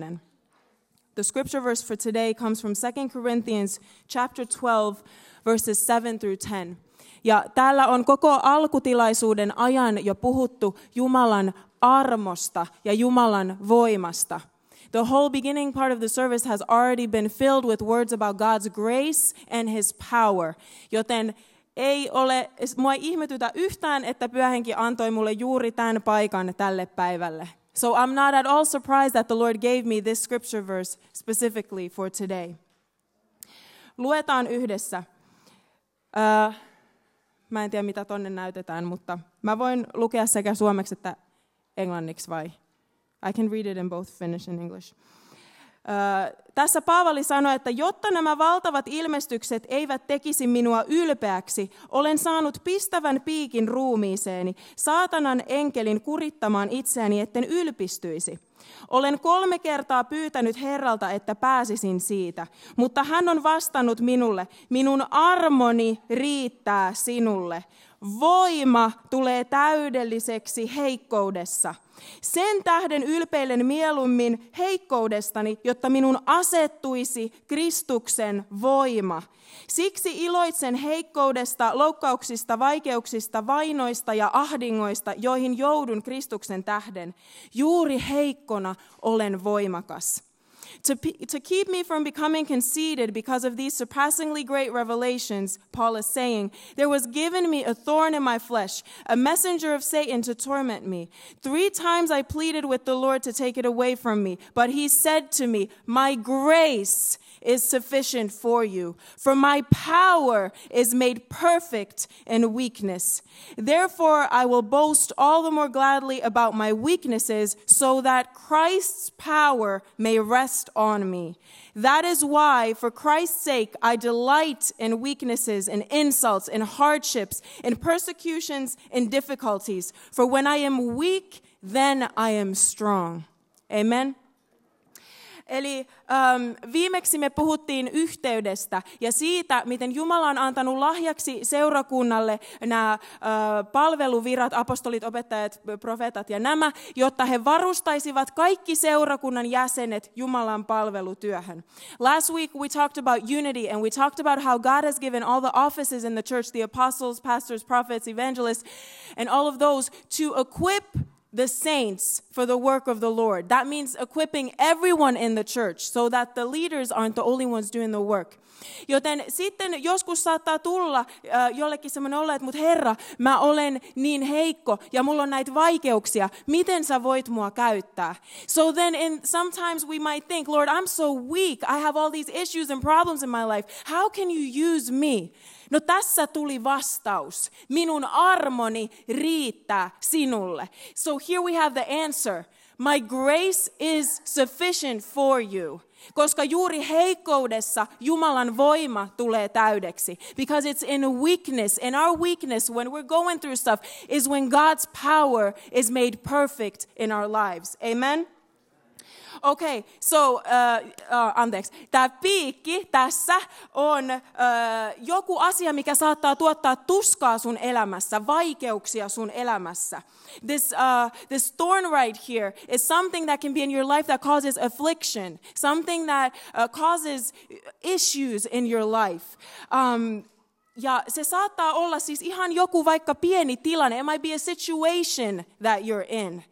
10. The scripture verse for today comes from 2 Corinthians chapter 12 verses 7 through 10. Ja täällä on koko alkutilaisuuden ajan jo puhuttu Jumalan armosta ja Jumalan voimasta. The whole beginning part of the service has already been filled with words about God's grace and his power. Joten ei ole, mua ei ihmetytä yhtään, että pyöhenki antoi mulle juuri tämän paikan tälle päivälle. So I'm not at all surprised that the Lord gave me this scripture verse specifically for today. Luetaan yhdessä. Uh, mä en tiedä, mitä tonne näytetään, mutta mä voin lukea sekä suomeksi että englanniksi vai? I can read it in both Finnish and English. Tässä Paavali sanoi, että jotta nämä valtavat ilmestykset eivät tekisi minua ylpeäksi, olen saanut pistävän piikin ruumiiseeni, saatanan enkelin kurittamaan itseäni, etten ylpistyisi. Olen kolme kertaa pyytänyt Herralta, että pääsisin siitä, mutta hän on vastannut minulle, minun armoni riittää sinulle. Voima tulee täydelliseksi heikkoudessa. Sen tähden ylpeilen mieluummin heikkoudestani, jotta minun asettuisi Kristuksen voima. Siksi iloitsen heikkoudesta, loukkauksista, vaikeuksista, vainoista ja ahdingoista, joihin joudun Kristuksen tähden. Juuri heikkona olen voimakas. To, to keep me from becoming conceited because of these surpassingly great revelations, Paul is saying, there was given me a thorn in my flesh, a messenger of Satan to torment me. Three times I pleaded with the Lord to take it away from me, but he said to me, My grace is sufficient for you, for my power is made perfect in weakness. Therefore, I will boast all the more gladly about my weaknesses, so that Christ's power may rest on me. That is why, for Christ's sake, I delight in weaknesses, in insults, in hardships, in persecutions, in difficulties. For when I am weak, then I am strong. Amen. Eli ähm, viimeksi me puhuttiin yhteydestä ja siitä, miten Jumala on antanut lahjaksi seurakunnalle nämä äh, palveluvirat, apostolit, opettajat, profeetat ja nämä, jotta he varustaisivat kaikki seurakunnan jäsenet Jumalan palvelutyöhön. Last week we talked about unity and we talked about how God has given all the offices in the church, the apostles, pastors, prophets, evangelists, and all of those to equip the saints for the work of the Lord. That means equipping everyone in the church so that the leaders aren't the only ones doing the work. Joten sitten joskus saattaa tulla äh, jollekin semmoinen olla, että mutta Herra, mä olen niin heikko ja mulla on näitä vaikeuksia. Miten sä voit mua käyttää? So then in, sometimes we might think, Lord, I'm so weak. I have all these issues and problems in my life. How can you use me? No tässä tuli vastaus. Minun armoni riittää sinulle. So here we have the answer. My grace is sufficient for you. Koska juuri heikkoudessa Jumalan voima tulee täydeksi. Because it's in weakness, in our weakness, when we're going through stuff, is when God's power is made perfect in our lives. Amen? Okei, okay, so, uh, uh, anteeksi. Tämä piikki tässä on uh, joku asia, mikä saattaa tuottaa tuskaa sun elämässä, vaikeuksia sun elämässä. This, uh, this thorn right here is something that can be in your life that causes affliction, something that uh, causes issues in your life. Um, ja se saattaa olla siis ihan joku vaikka pieni tilanne. It might be a situation that you're in.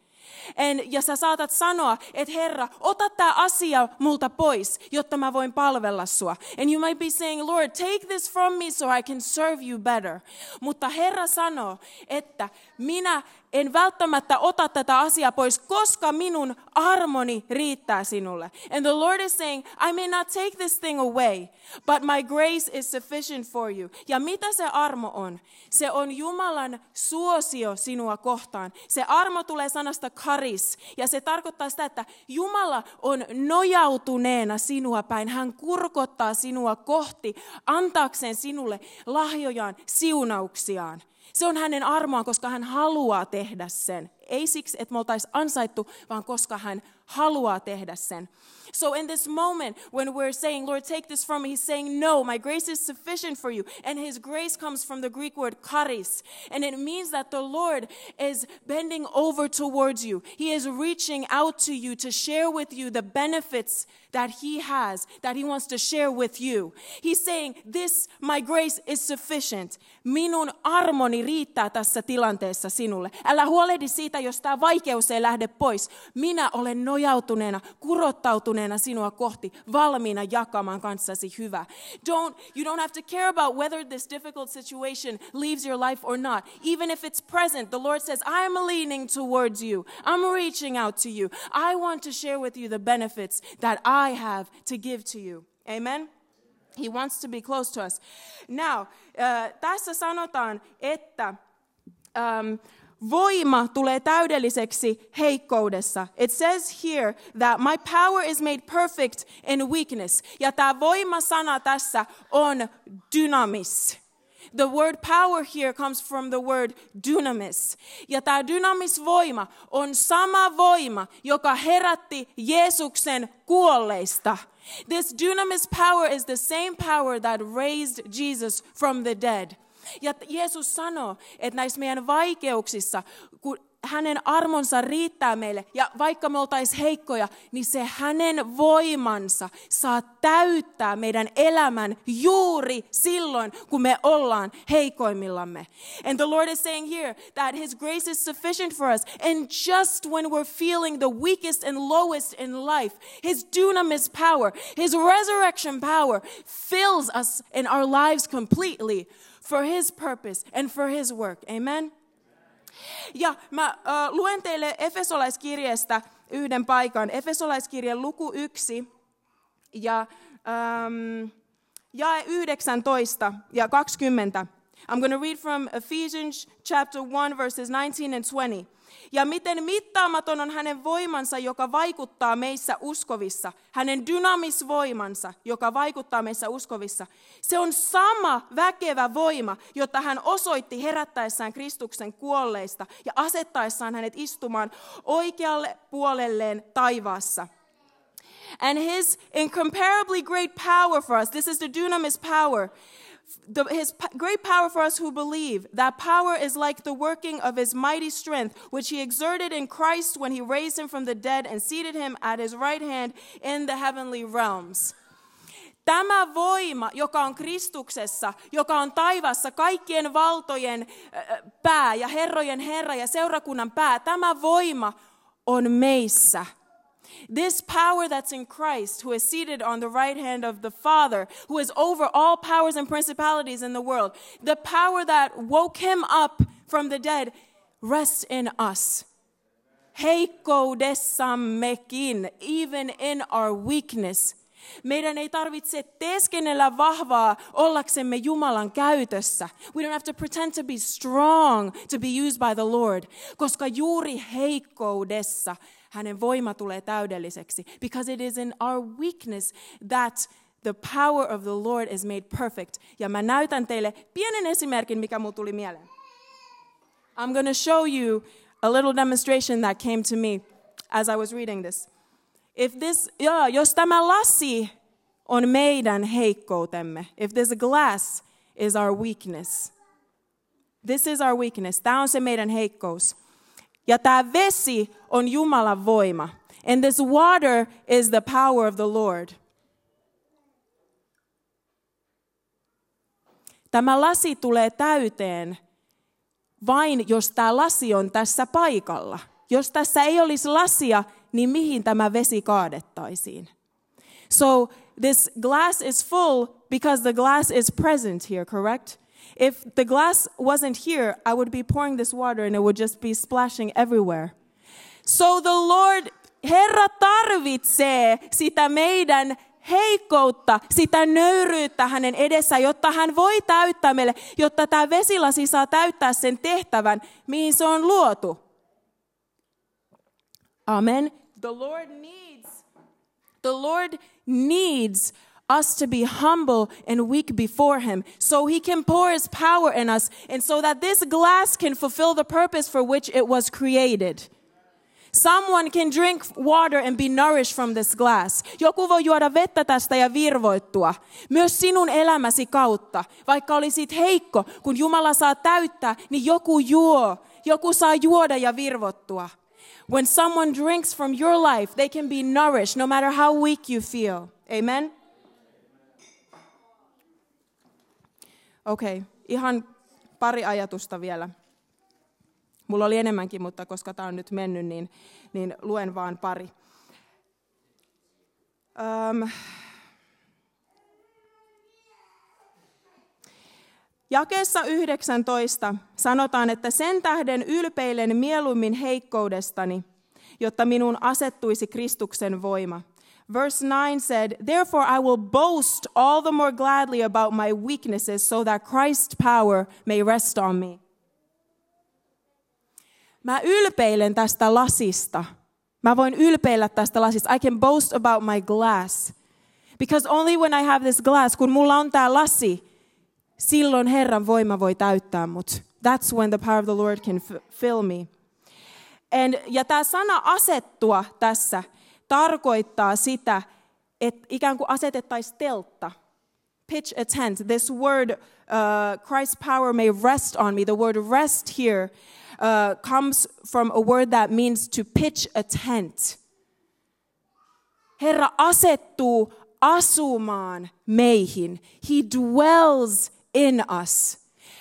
En, ja sä saatat sanoa, että Herra, ota tämä asia multa pois, jotta mä voin palvella sua. And you might be saying, Lord, take this from me so I can serve you better. Mutta Herra sanoo, että minä en välttämättä ota tätä asiaa pois, koska minun armoni riittää sinulle. And the Lord is saying, I may not take this thing away, but my grace is sufficient for you. Ja mitä se armo on? Se on Jumalan suosio sinua kohtaan. Se armo tulee sanasta karis, ja se tarkoittaa sitä, että Jumala on nojautuneena sinua päin. Hän kurkottaa sinua kohti, antaakseen sinulle lahjojaan, siunauksiaan. Se on hänen armoaan, koska hän haluaa tehdä sen. ei siksi, että me oltaisiin ansaittu, vaan koska hän haluaa tehdä sen. So in this moment, when we're saying, Lord, take this from me, he's saying, no, my grace is sufficient for you. And his grace comes from the Greek word charis. And it means that the Lord is bending over towards you. He is reaching out to you to share with you the benefits that he has, that he wants to share with you. He's saying, this, my grace is sufficient. Minun armoni riittää tässä tilanteessa sinulle. Älä huolehdi siitä, jos tämä vaikeus ei lähde pois. Minä olen nojautuneena, kurottautuneena sinua kohti, valmiina jakamaan kanssasi hyvä. Don't, you don't have to care about whether this difficult situation leaves your life or not. Even if it's present, the Lord says, I'm leaning towards you. I'm reaching out to you. I want to share with you the benefits that I have to give to you. Amen? He wants to be close to us. Now, uh, tässä sanotaan, että um, voima tulee täydelliseksi heikkoudessa. It says here that my power is made perfect in weakness. Ja tämä voima-sana tässä on dynamis. The word power here comes from the word dynamis. Ja tämä dynamisvoima on sama voima, joka herätti Jeesuksen kuolleista. This dunamis power is the same power that raised Jesus from the dead. Ja Jeesus sanoo, että näissä meidän vaikeuksissa, kun hänen armonsa riittää meille, ja vaikka me oltaisiin heikkoja, niin se hänen voimansa saa täyttää meidän elämän juuri silloin, kun me ollaan heikoimmillamme. And the Lord is saying here that His grace is sufficient for us. And just when we're feeling the weakest and lowest in life, His dunamis power, His resurrection power fills us in our lives completely for His purpose and for His work. Amen? Ja mä äh, luen teille Efesolaiskirjeestä yhden paikan. Efesolaiskirjan luku 1 ja ähm, jae 19 ja 20. I'm going to read from Ephesians chapter 1 verses 19 and 20. Ja miten mittaamaton on hänen voimansa, joka vaikuttaa meissä uskovissa. Hänen dynamisvoimansa, joka vaikuttaa meissä uskovissa. Se on sama väkevä voima, jota hän osoitti herättäessään Kristuksen kuolleista ja asettaessaan hänet istumaan oikealle puolelleen taivaassa. And his incomparably great power for us, this is the dunamis power, the, his great power for us who believe. That power is like the working of his mighty strength, which he exerted in Christ when he raised him from the dead and seated him at his right hand in the heavenly realms. Tämä voima, joka on Kristuksessa, joka on taivassa, kaikkien valtojen pää ja herrojen herra ja seurakunnan pää, tämä voima on meissä. This power that's in Christ, who is seated on the right hand of the Father, who is over all powers and principalities in the world, the power that woke him up from the dead rests in us. Heikkoudessammekin, even in our weakness. Meidän ei tarvitse teeskennellä vahvaa ollaksemme Jumalan käytössä. We don't have to pretend to be strong to be used by the Lord, koska juuri heikkoudessa hänen voima tulee täydelliseksi. Because it is in our weakness that the power of the Lord is made perfect. Ja mä näytän teille pienen esimerkin, mikä mulle tuli mieleen. I'm going to show you a little demonstration that came to me as I was reading this. If this, yeah, jos tämä lasi on meidän heikkoutemme, if this glass is our weakness, this is our weakness, tämä on se meidän heikkous. Ja tämä vesi on Jumalan voima. And this water is the power of the Lord. Tämä lasi tulee täyteen vain, jos tämä lasi on tässä paikalla. Jos tässä ei olisi lasia, niin mihin tämä vesi kaadettaisiin? So this glass is full because the glass is present here, correct? If the glass wasn't here, I would be pouring this water and it would just be splashing everywhere. So the Lord, Herra tarvitsee sitä meidän heikkoutta, sitä nöyryyttä hänen edessä, jotta hän voi täyttää meille, jotta tämä vesilasi saa täyttää sen tehtävän, mihin se on luotu. Amen. The Lord needs, the Lord needs us to be humble and weak before him so he can pour his power in us and so that this glass can fulfill the purpose for which it was created. Someone can drink water and be nourished from this glass. Joku voi juoda vettä tästä ja virvoittua. Myös sinun elämäsi kautta. Vaikka olisit heikko, kun Jumala saa täyttää, niin joku juo. Joku saa juoda ja virvottua. When someone drinks from your life, they can be nourished no matter how weak you feel. Amen? Okei, okay. ihan pari ajatusta vielä. Mulla oli enemmänkin, mutta koska tämä on nyt mennyt, niin, niin luen vaan pari. Öm. Jakeessa 19 sanotaan, että sen tähden ylpeilen mieluummin heikkoudestani, jotta minun asettuisi Kristuksen voima. Verse 9 said, Therefore I will boast all the more gladly about my weaknesses so that Christ's power may rest on me. Mä ylpeilen tästä lasista. Mä voin ylpeillä tästä lasista. I can boast about my glass. Because only when I have this glass, kun mulla on tää lasi, silloin Herran voima voi täyttää mut. That's when the power of the Lord can fill me. And, ja tämä sana asettua tässä tarkoittaa sitä, että ikään kuin asetettaisiin teltta. Pitch a tent. This word, uh, Christ's power may rest on me. The word rest here uh, comes from a word that means to pitch a tent. Herra asettuu asumaan meihin. He dwells in us.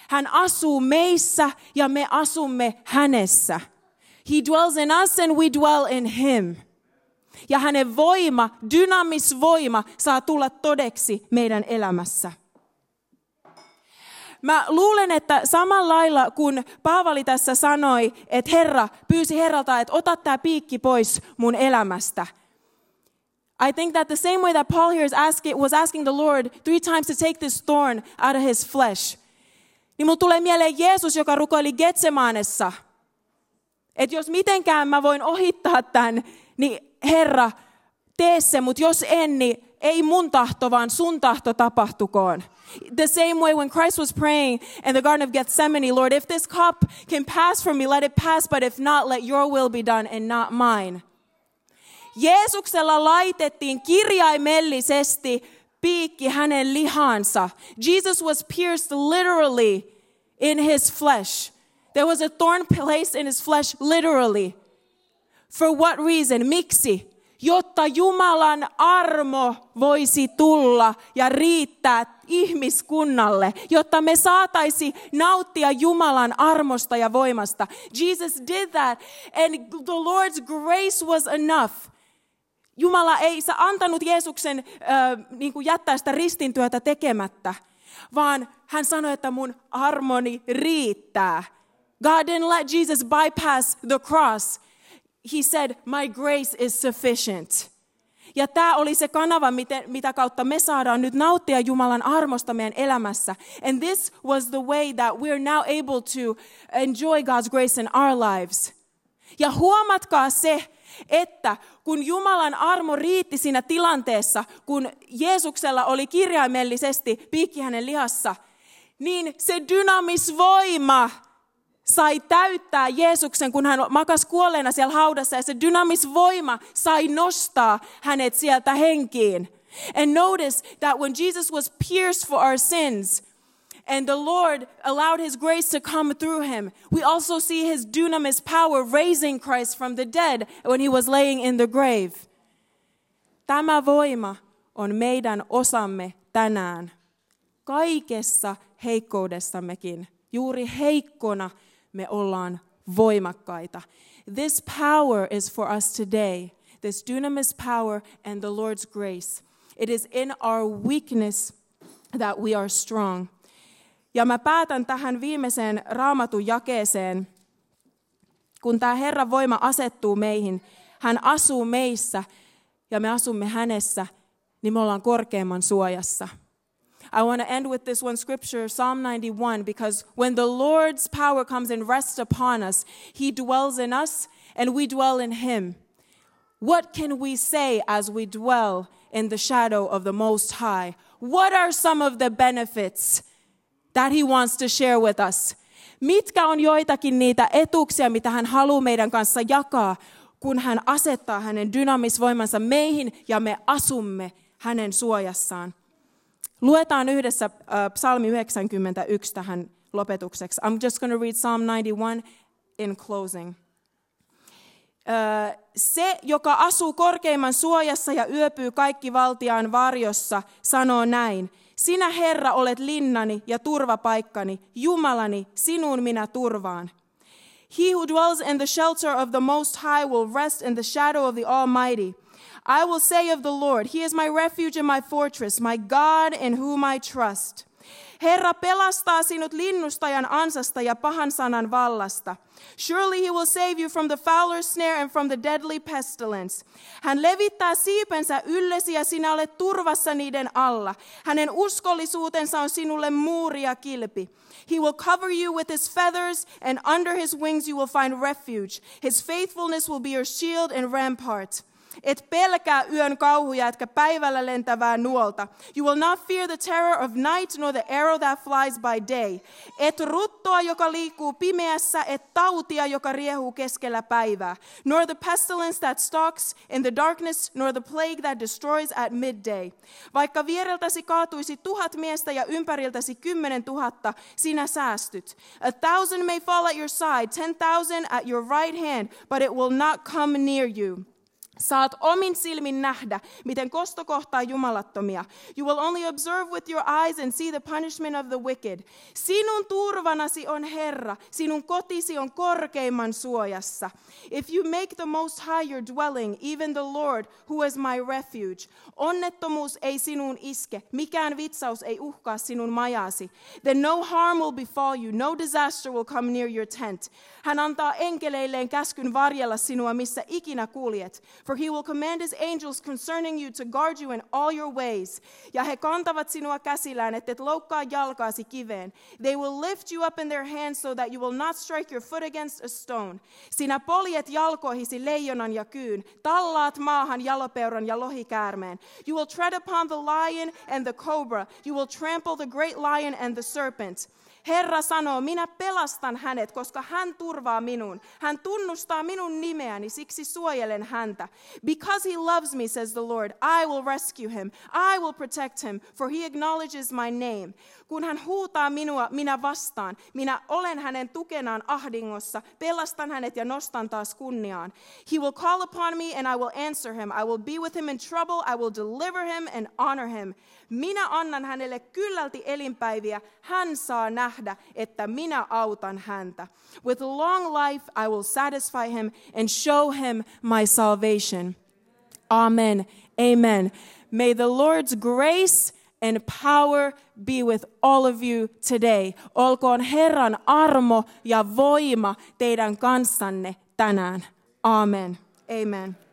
Hän asuu meissä ja me asumme hänessä. He dwells in us and we dwell in him. Ja hänen voima, dynamisvoima saa tulla todeksi meidän elämässä. Mä luulen, että samalla lailla kun Paavali tässä sanoi, että Herra pyysi Herralta, että ota tämä piikki pois mun elämästä. I think that the same way that Paul here is asking, was asking the Lord three times to take this thorn out of his flesh. Niin mulla tulee mieleen Jeesus, joka rukoili Getsemanessa. Että jos mitenkään mä voin ohittaa tämän, niin Herra, tee se, mutta jos en, niin ei mun tahto, vaan sun tahto tapahtukoon. The same way when Christ was praying in the Garden of Gethsemane, Lord, if this cup can pass from me, let it pass, but if not, let your will be done and not mine. Jeesuksella laitettiin kirjaimellisesti piikki hänen lihansa. Jesus was pierced literally in his flesh. There was a thorn placed in his flesh literally. For what reason? Miksi? jotta Jumalan armo voisi tulla ja riittää ihmiskunnalle, jotta me saataisi nauttia Jumalan armosta ja voimasta. Jesus did that and the Lord's grace was enough. Jumala ei sä antanut Jeesuksen äh, niin kuin jättää sitä ristintyötä tekemättä, vaan hän sanoi, että mun armoni riittää. God didn't let Jesus bypass the cross he said, my grace is sufficient. Ja tämä oli se kanava, mitä kautta me saadaan nyt nauttia Jumalan armosta meidän elämässä. And this was the way that we're now able to enjoy God's grace in our lives. Ja huomatkaa se, että kun Jumalan armo riitti siinä tilanteessa, kun Jeesuksella oli kirjaimellisesti piikki hänen lihassa, niin se dynamisvoima sai täyttää Jeesuksen, kun hän makas kuolleena siellä haudassa ja se dynamisvoima sai nostaa hänet sieltä henkiin. And notice that when Jesus was pierced for our sins, and the Lord allowed his grace to come through him. We also see his dunamis power raising Christ from the dead when he was laying in the grave. Tämä voima on meidän osamme tänään. Kaikessa heikkoudessammekin, juuri heikkona me ollaan voimakkaita. This power is for us today. This dunamis power and the Lord's grace. It is in our weakness that we are strong. Ja mä päätän tähän viimeiseen raamatun jakeeseen. Kun tämä Herran voima asettuu meihin, hän asuu meissä ja me asumme hänessä, niin me ollaan korkeamman suojassa. I want to end with this one scripture, Psalm 91, because when the Lord's power comes and rests upon us, he dwells in us and we dwell in him. What can we say as we dwell in the shadow of the Most High? What are some of the benefits that He wants to share with us? Mitkä on joitakin niitä etuuksia, mitä hän haluaa meidän kanssa jakaa, kun hän asettaa hänen dynamisvoimansa meihin ja me asumme hänen suojassaan? Luetaan yhdessä psalmi 91 tähän lopetukseksi. I'm just going to read Psalm 91 in closing. Se, joka asuu korkeimman suojassa ja yöpyy kaikki valtiaan varjossa, sanoo näin. Sinä, Herra, olet linnani ja turvapaikkani, Jumalani, sinuun minä turvaan. He who dwells in the shelter of the Most High will rest in the shadow of the Almighty. I will say of the Lord, He is my refuge and my fortress, my God in whom I trust. Herra pelastaa sinut linnustajan ansasta ja pahan sanan vallasta. Surely he will save you from the fowler's snare and from the deadly pestilence. Hän levittää siipensä yllesi ja sinä olet turvassa niiden alla. Hänen uskollisuutensa on sinulle muuri ja kilpi. He will cover you with his feathers, and under his wings you will find refuge. His faithfulness will be your shield and rampart. Et pelkää yön kauhuja, etkä päivällä lentävää nuolta. You will not fear the terror of night, nor the arrow that flies by day. Et ruttoa, joka liikkuu pimeässä, et tautia, joka riehuu keskellä päivää. Nor the pestilence that stalks in the darkness, nor the plague that destroys at midday. Vaikka viereltäsi kaatuisi tuhat miestä ja ympäriltäsi kymmenen tuhatta, sinä säästyt. A thousand may fall at your side, ten thousand at your right hand, but it will not come near you. Saat omin silmin nähdä, miten kosto kohtaa jumalattomia. You will only observe with your eyes and see the punishment of the wicked. Sinun turvanasi on Herra, sinun kotisi on korkeimman suojassa. If you make the most high your dwelling, even the Lord, who is my refuge. Onnettomuus ei sinun iske, mikään vitsaus ei uhkaa sinun majasi. Then no harm will befall you, no disaster will come near your tent. Hän antaa enkeleilleen käskyn varjella sinua, missä ikinä kuljet. For he will command his angels concerning you to guard you in all your ways. Ja he kantavat sinua käsillään, loukkaa jalkaasi kiveen. They will lift you up in their hands so that you will not strike your foot against a stone. Sinä poljet jalkoihisi leijonan ja kyyn, tallaat maahan jalopeuran ja lohikäärmeen. You will tread upon the lion and the cobra. You will trample the great lion and the serpent. Herra sanoo, minä pelastan hänet, koska hän turvaa minun. Hän tunnustaa minun nimeäni, siksi suojelen häntä. Because he loves me, says the Lord, I will rescue him. I will protect him, for he acknowledges my name. Kun hän huutaa minua, minä vastaan. Minä olen hänen tukenaan ahdingossa. Pelastan hänet ja nostan taas kunniaan. He will call upon me and I will answer him. I will be with him in trouble. I will deliver him and honor him. Minä annan hänelle kyllälti elinpäiviä. Hän saa nähdä, että minä autan häntä. With long life I will satisfy him and show him my salvation. Amen. Amen. May the Lord's grace and power be with all of you today. Olkoon Herran armo ja voima teidän kanssanne tänään. Amen. Amen.